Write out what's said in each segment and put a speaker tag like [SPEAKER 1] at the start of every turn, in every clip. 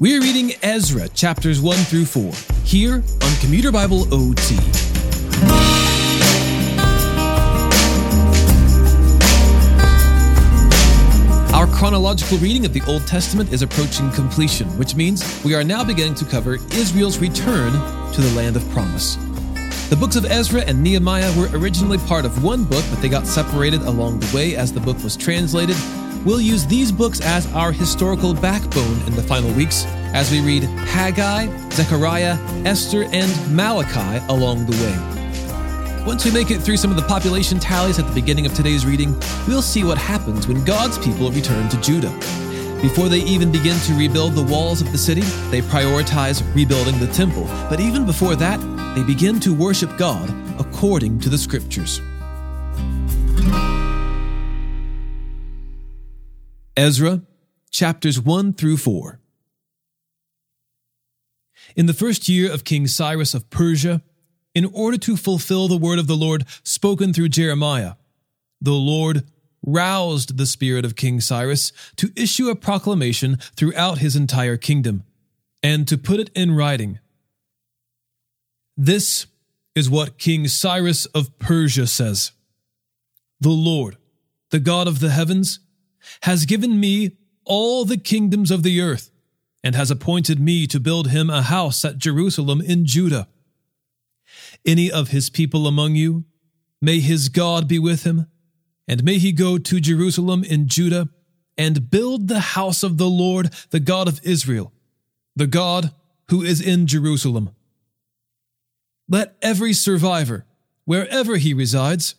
[SPEAKER 1] We're reading Ezra chapters 1 through 4 here on Commuter Bible OT. Our chronological reading of the Old Testament is approaching completion, which means we are now beginning to cover Israel's return to the land of promise. The books of Ezra and Nehemiah were originally part of one book, but they got separated along the way as the book was translated. We'll use these books as our historical backbone in the final weeks as we read Haggai, Zechariah, Esther, and Malachi along the way. Once we make it through some of the population tallies at the beginning of today's reading, we'll see what happens when God's people return to Judah. Before they even begin to rebuild the walls of the city, they prioritize rebuilding the temple. But even before that, they begin to worship God according to the scriptures. Ezra, chapters 1 through 4. In the first year of King Cyrus of Persia, in order to fulfill the word of the Lord spoken through Jeremiah. The Lord roused the spirit of King Cyrus to issue a proclamation throughout his entire kingdom and to put it in writing. This is what King Cyrus of Persia says The Lord, the God of the heavens, has given me all the kingdoms of the earth and has appointed me to build him a house at Jerusalem in Judah any of his people among you, may his God be with him, and may he go to Jerusalem in Judah and build the house of the Lord, the God of Israel, the God who is in Jerusalem. Let every survivor, wherever he resides,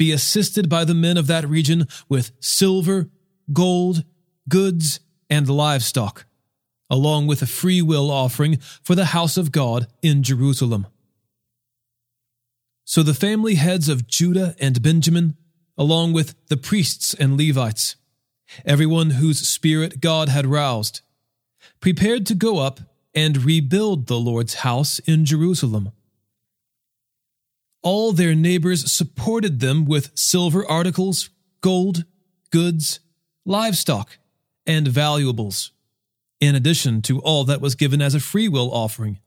[SPEAKER 1] be assisted by the men of that region with silver, gold, goods, and livestock, along with a free will offering for the house of God in Jerusalem. So the family heads of Judah and Benjamin, along with the priests and Levites, everyone whose spirit God had roused, prepared to go up and rebuild the Lord's house in Jerusalem. All their neighbors supported them with silver articles, gold, goods, livestock, and valuables, in addition to all that was given as a freewill offering.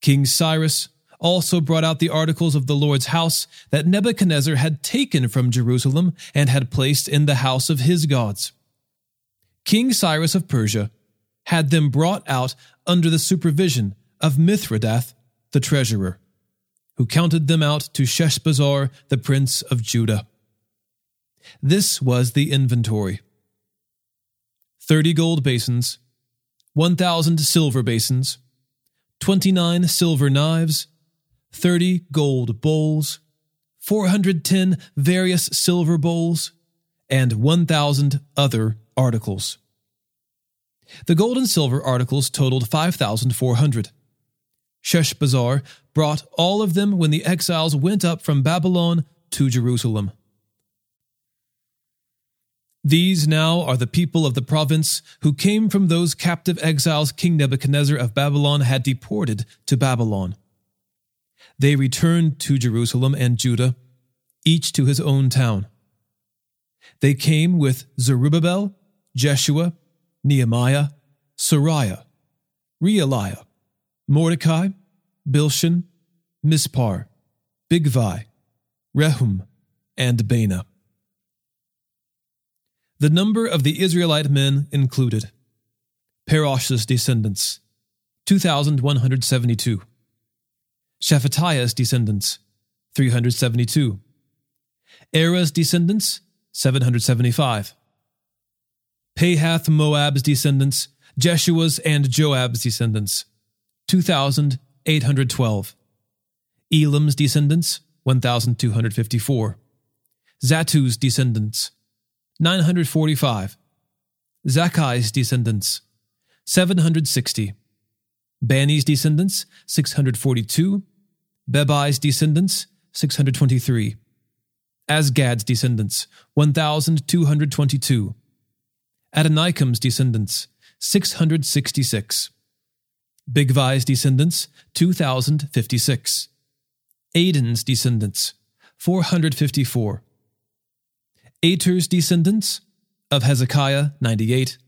[SPEAKER 1] King Cyrus also brought out the articles of the Lord's house that Nebuchadnezzar had taken from Jerusalem and had placed in the house of his gods. King Cyrus of Persia had them brought out under the supervision of Mithredath, the treasurer, who counted them out to Sheshbazzar, the prince of Judah. This was the inventory 30 gold basins, 1,000 silver basins, 29 silver knives, 30 gold bowls, 410 various silver bowls, and 1,000 other articles. The gold and silver articles totaled 5,400. Sheshbazzar brought all of them when the exiles went up from Babylon to Jerusalem. These now are the people of the province who came from those captive exiles King Nebuchadnezzar of Babylon had deported to Babylon they returned to Jerusalem and Judah, each to his own town. They came with Zerubbabel, Jeshua, Nehemiah, Seraiah, Reelaiah, Mordecai, Bilshan, Mispar, Bigvai, Rehum, and Baanah. The number of the Israelite men included Parosh's descendants, 2,172. Shephatiah's descendants, 372. Arah's descendants, 775. Pahath Moab's descendants, Jeshua's and Joab's descendants, 2,812. Elam's descendants, 1,254. Zattu's descendants, 945. Zaccai's descendants, 760. Bani's descendants, 642. Bebai's descendants, 623. Azgad's descendants, 1,222. Adonikam's descendants, 666. Bigvai's descendants, 2,056. Adin's descendants, 454. Ater's descendants, of Hezekiah, 98.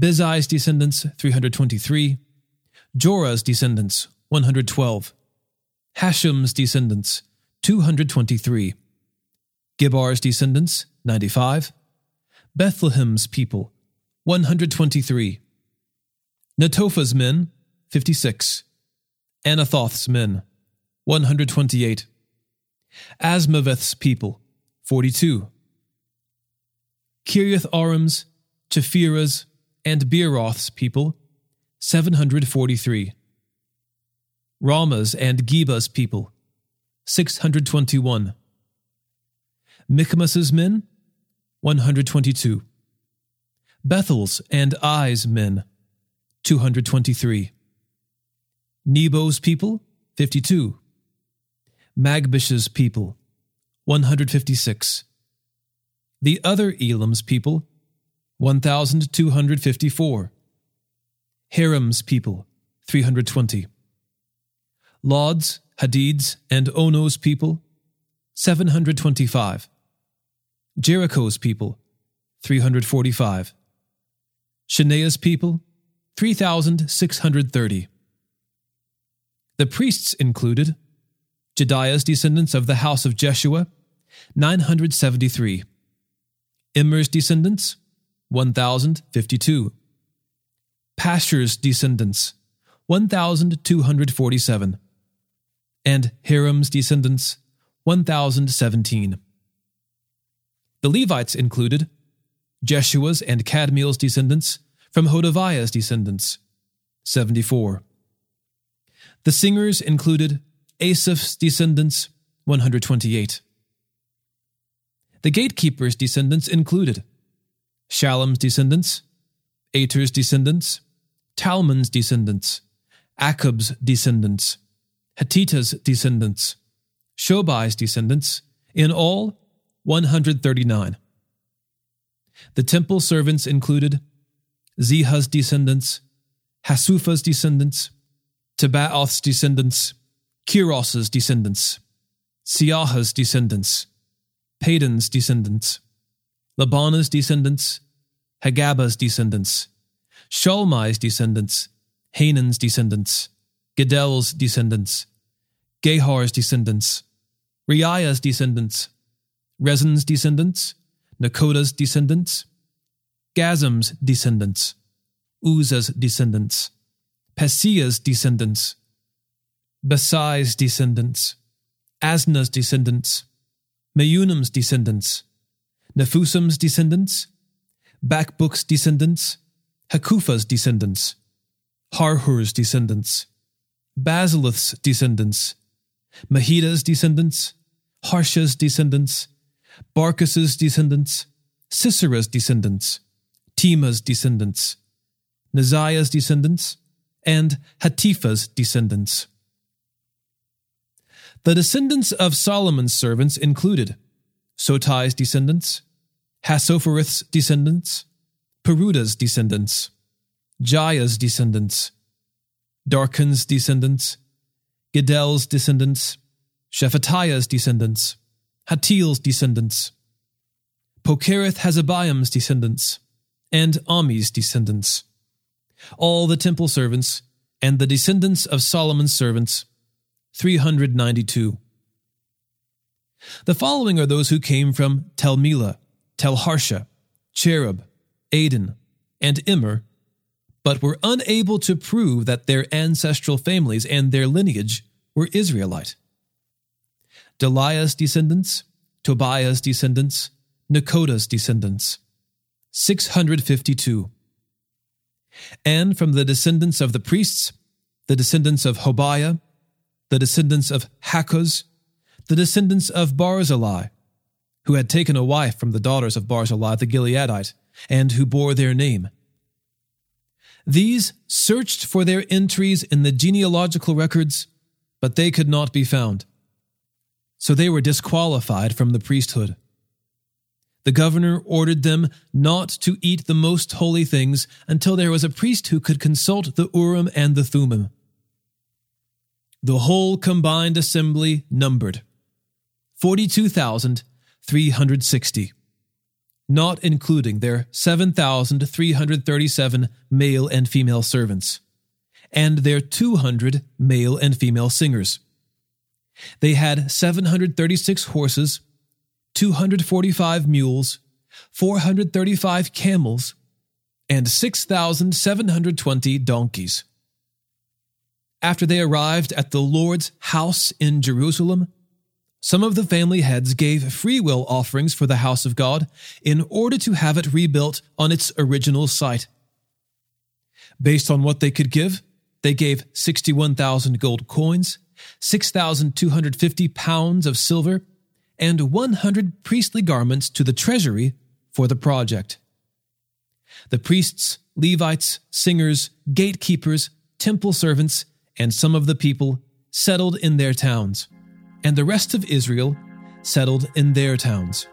[SPEAKER 1] Bezai's descendants 323, Jorah's descendants 112, Hashum's descendants 223, Gibbar's descendants 95, Bethlehem's people 123, Netophah's men 56, Anathoth's men 128, Azmaveth's people 42, Kiriath Arim's, Chephirah's, and Beeroth's people 743, Ramah's and Geba's people 621, Michmas's men 122, Bethel's and Ai's men 223, Nebo's people 52, Magbish's people 156, the other Elam's people 1254, Harim's people 320, Lod's, Hadid's, and Ono's people 725, Jericho's people 345, Shanaah's people 3,630. The priests included Jedaiah's descendants of the house of Jeshua, 973. Immer's descendants, 1,052. Pashhur's descendants, 1,247. And Harim's descendants, 1,017. The Levites included Jeshua's and Kadmiel's descendants from Hodaviah's descendants, 74. The singers included Asaph's descendants, 128. The gatekeeper's descendants included Shallum's descendants, Ater's descendants, Talmon's descendants, Akkub's descendants, Hatita's descendants, Shobai's descendants, in all 139. The temple servants included Ziha's descendants, Hasupha's descendants, Tabbaoth's descendants, Keros's descendants, Siaha's descendants, Padon's descendants, Lebanah's descendants, Hagabah's descendants, Shalmai's descendants, Hanan's descendants, Giddel's descendants, Gahar's descendants, Reaiah's descendants, Rezin's descendants, Nekoda's descendants, Gazzam's descendants, Uzzah's descendants, Paseah's descendants, Besai's descendants, Asnah's descendants, Meunim's descendants, Nephusim's descendants, Bakbuk's descendants, Hakupha's descendants, Harhur's descendants, Bazluth's descendants, Mehida's descendants, Harsha's descendants, Barkos's descendants, Sisera's descendants, Temah's descendants, Neziah's descendants, and Hatipha's descendants. The descendants of Solomon's servants included Sotai's descendants, Hassophereth's descendants, Peruda's descendants, Jaya's descendants, Darkon's descendants, Giddel's descendants, Shephatiah's descendants, Hattil's descendants, Pokereth Hazzebaim's descendants, and Ami's descendants. All the temple servants and the descendants of Solomon's servants 392. The following are those who came from Tel Melah, Tel Harsha, Cherub, Addan, and Immer, but were unable to prove that their ancestral families and their lineage were Israelite. Delaiah's descendants, Tobiah's descendants, Nekoda's descendants, 652. And from the descendants of the priests, the descendants of Hobaiah, the descendants of Hakkoz, the descendants of Barzillai, who had taken a wife from the daughters of Barzillai the Gileadite, and who bore their name. These searched for their entries in the genealogical records, but they could not be found. So they were disqualified from the priesthood. The governor ordered them not to eat the most holy things until there was a priest who could consult the Urim and the Thummim. The whole combined assembly numbered 42,360. not including their 7,337 male and female servants, and their 200 male and female singers. They had 736 horses, 245 mules, 435 camels, and 6,720 donkeys. After they arrived at the Lord's house in Jerusalem, some of the family heads gave freewill offerings for the house of God in order to have it rebuilt on its original site. Based on what they could give, they gave 61,000 gold coins, 6,250 pounds of silver, and 100 priestly garments to the treasury for the project. The priests, Levites, singers, gatekeepers, temple servants, and some of the people settled in their towns, and the rest of Israel settled in their towns.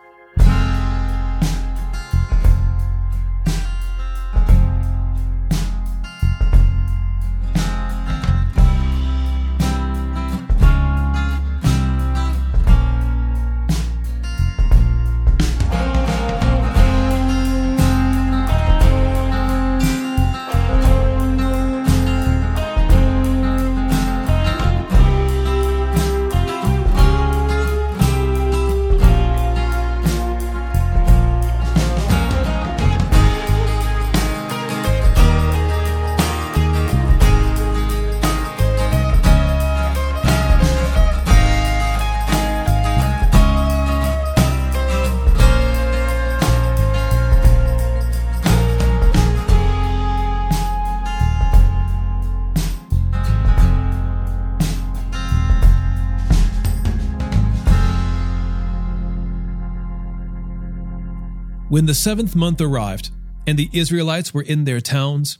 [SPEAKER 1] When the seventh month arrived, and the Israelites were in their towns,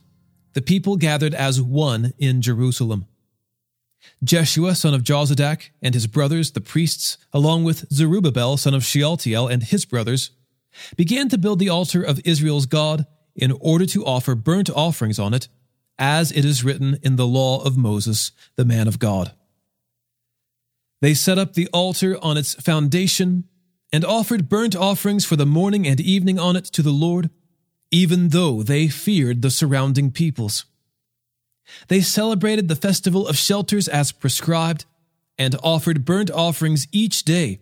[SPEAKER 1] the people gathered as one in Jerusalem. Jeshua son of Jozadak and his brothers, the priests, along with Zerubbabel son of Shealtiel and his brothers, began to build the altar of Israel's God in order to offer burnt offerings on it, as it is written in the law of Moses, the man of God. They set up the altar on its foundation and offered burnt offerings for the morning and evening on it to the Lord, even though they feared the surrounding peoples. They celebrated the festival of shelters as prescribed and offered burnt offerings each day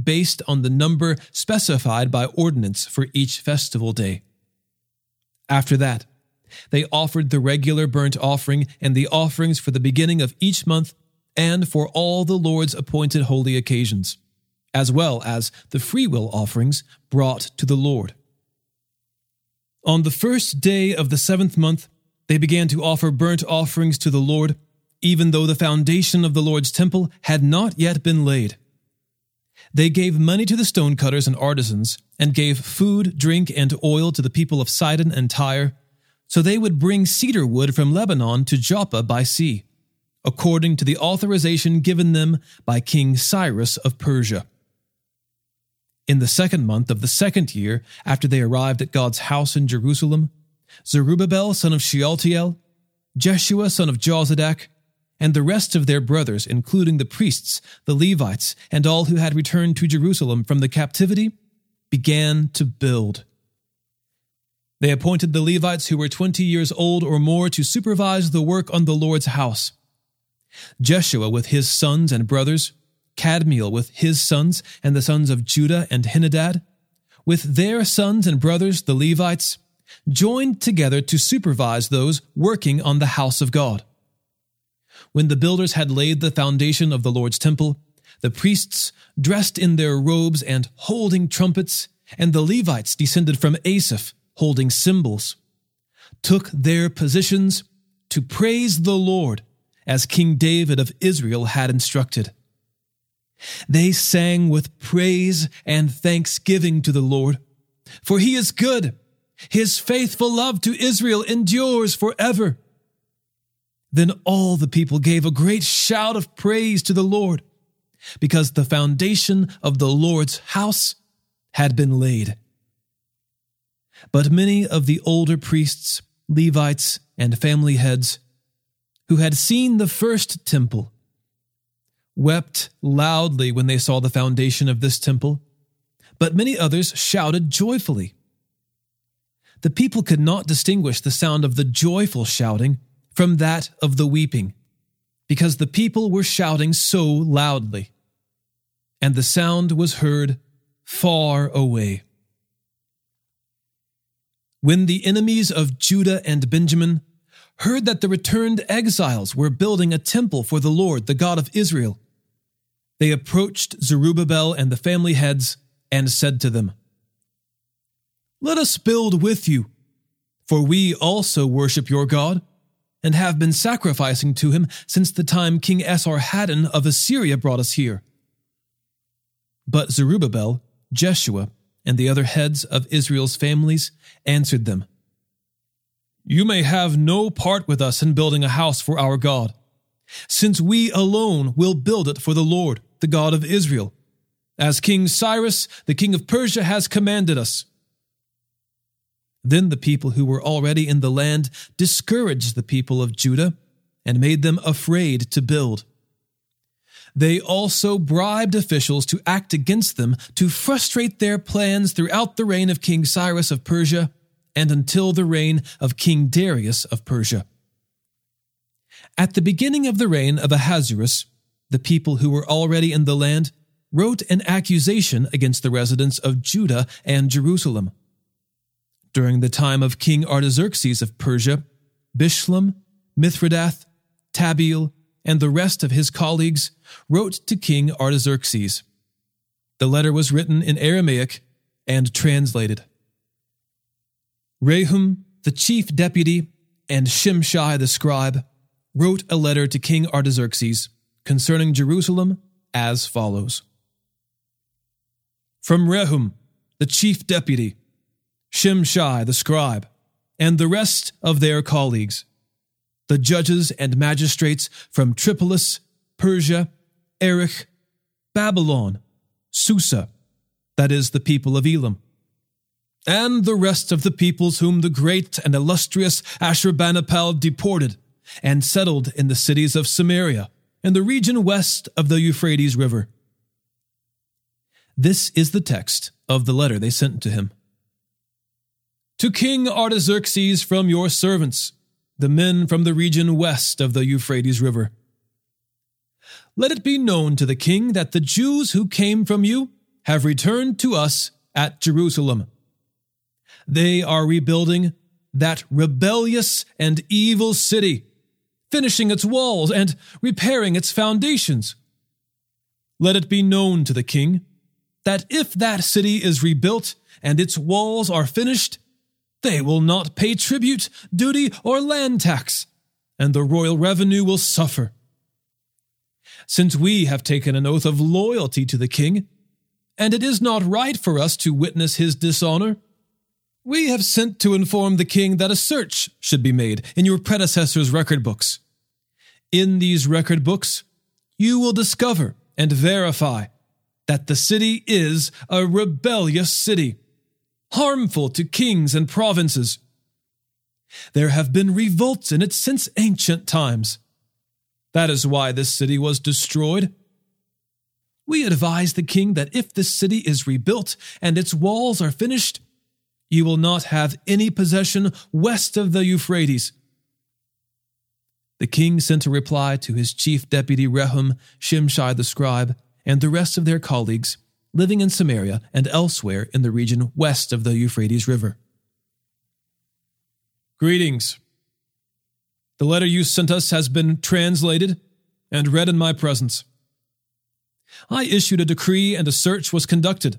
[SPEAKER 1] based on the number specified by ordinance for each festival day. After that, they offered the regular burnt offering and the offerings for the beginning of each month and for all the Lord's appointed holy occasions as well as the freewill offerings brought to the Lord. On the first day of the seventh month, they began to offer burnt offerings to the Lord, even though the foundation of the Lord's temple had not yet been laid. They gave money to the stonecutters and artisans, and gave food, drink, and oil to the people of Sidon and Tyre, so they would bring cedar wood from Lebanon to Joppa by sea, according to the authorization given them by King Cyrus of Persia. In the second month of the second year after they arrived at God's house in Jerusalem, Zerubbabel son of Shealtiel, Jeshua son of Jozadak, and the rest of their brothers, including the priests, the Levites, and all who had returned to Jerusalem from the captivity, began to build. They appointed the Levites who were twenty years old or more to supervise the work on the Lord's house. Jeshua with his sons and brothers, Kadmiel with his sons and the sons of Judah and Henadad, with their sons and brothers, the Levites, joined together to supervise those working on the house of God. When the builders had laid the foundation of the Lord's temple, the priests, dressed in their robes and holding trumpets, and the Levites descended from Asaph, holding cymbals, took their positions to praise the Lord, as King David of Israel had instructed. They sang with praise and thanksgiving to the Lord, for he is good. His faithful love to Israel endures forever. Then all the people gave a great shout of praise to the Lord, because the foundation of the Lord's house had been laid. But many of the older priests, Levites, and family heads, who had seen the first temple, wept loudly when they saw the foundation of this temple, but many others shouted joyfully. The people could not distinguish the sound of the joyful shouting from that of the weeping, because the people were shouting so loudly, and the sound was heard far away. When the enemies of Judah and Benjamin heard that the returned exiles were building a temple for the Lord, the God of Israel, they approached Zerubbabel and the family heads and said to them, Let us build with you, for we also worship your God, and have been sacrificing to him since the time King Esarhaddon of Assyria brought us here. But Zerubbabel, Jeshua, and the other heads of Israel's families answered them, You may have no part with us in building a house for our God, since we alone will build it for the Lord, the God of Israel, as King Cyrus, the king of Persia, has commanded us. Then the people who were already in the land discouraged the people of Judah and made them afraid to build. They also bribed officials to act against them to frustrate their plans throughout the reign of King Cyrus of Persia and until the reign of King Darius of Persia. At the beginning of the reign of Ahasuerus, the people who were already in the land wrote an accusation against the residents of Judah and Jerusalem. During the time of King Artaxerxes of Persia, Bishlam, Mithredath, Tabeel, and the rest of his colleagues wrote to King Artaxerxes. The letter was written in Aramaic and translated. Rehum, the chief deputy, and Shimshai the scribe wrote a letter to King Artaxerxes concerning Jerusalem as follows. From Rehum, the chief deputy, Shimshai the scribe, and the rest of their colleagues, the judges and magistrates from Tripolis, Persia, Erech, Babylon, Susa, that is, the people of Elam, and the rest of the peoples whom the great and illustrious Ashurbanipal deported and settled in the cities of Samaria and the region west of the Euphrates River. This is the text of the letter they sent to him. To King Artaxerxes from your servants, the men from the region west of the Euphrates River. Let it be known to the king that the Jews who came from you have returned to us at Jerusalem. They are rebuilding that rebellious and evil city finishing its walls and repairing its foundations. Let it be known to the king that if that city is rebuilt and its walls are finished, they will not pay tribute, duty, or land tax, and the royal revenue will suffer. Since we have taken an oath of loyalty to the king, and it is not right for us to witness his dishonor, we have sent to inform the king that a search should be made in your predecessor's record books. In these record books, you will discover and verify that the city is a rebellious city, harmful to kings and provinces. There have been revolts in it since ancient times. That is why this city was destroyed. We advise the king that if this city is rebuilt and its walls are finished, you will not have any possession west of the Euphrates. The king sent a reply to his chief deputy Rehum, Shimshai the scribe, and the rest of their colleagues living in Samaria and elsewhere in the region west of the Euphrates River. Greetings. The letter you sent us has been translated and read in my presence. I issued a decree and a search was conducted.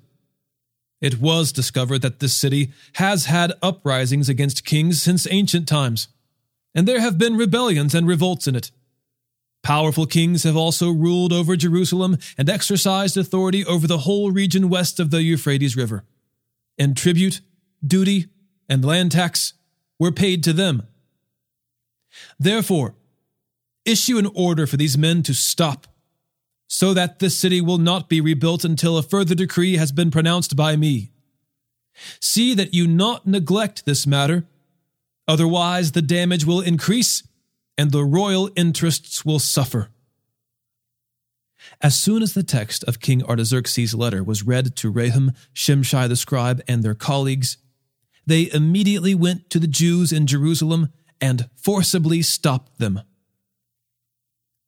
[SPEAKER 1] It was discovered that this city has had uprisings against kings since ancient times, and there have been rebellions and revolts in it. Powerful kings have also ruled over Jerusalem and exercised authority over the whole region west of the Euphrates River. And tribute, duty, and land tax were paid to them. Therefore, issue an order for these men to stop so that this city will not be rebuilt until a further decree has been pronounced by me. See that you not neglect this matter, otherwise the damage will increase and the royal interests will suffer. As soon as the text of King Artaxerxes' letter was read to Rehum, Shimshai the scribe, and their colleagues, they immediately went to the Jews in Jerusalem and forcibly stopped them.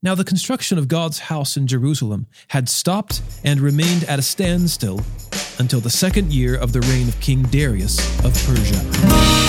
[SPEAKER 1] Now, the construction of God's house in Jerusalem had stopped and remained at a standstill until the second year of the reign of King Darius of Persia.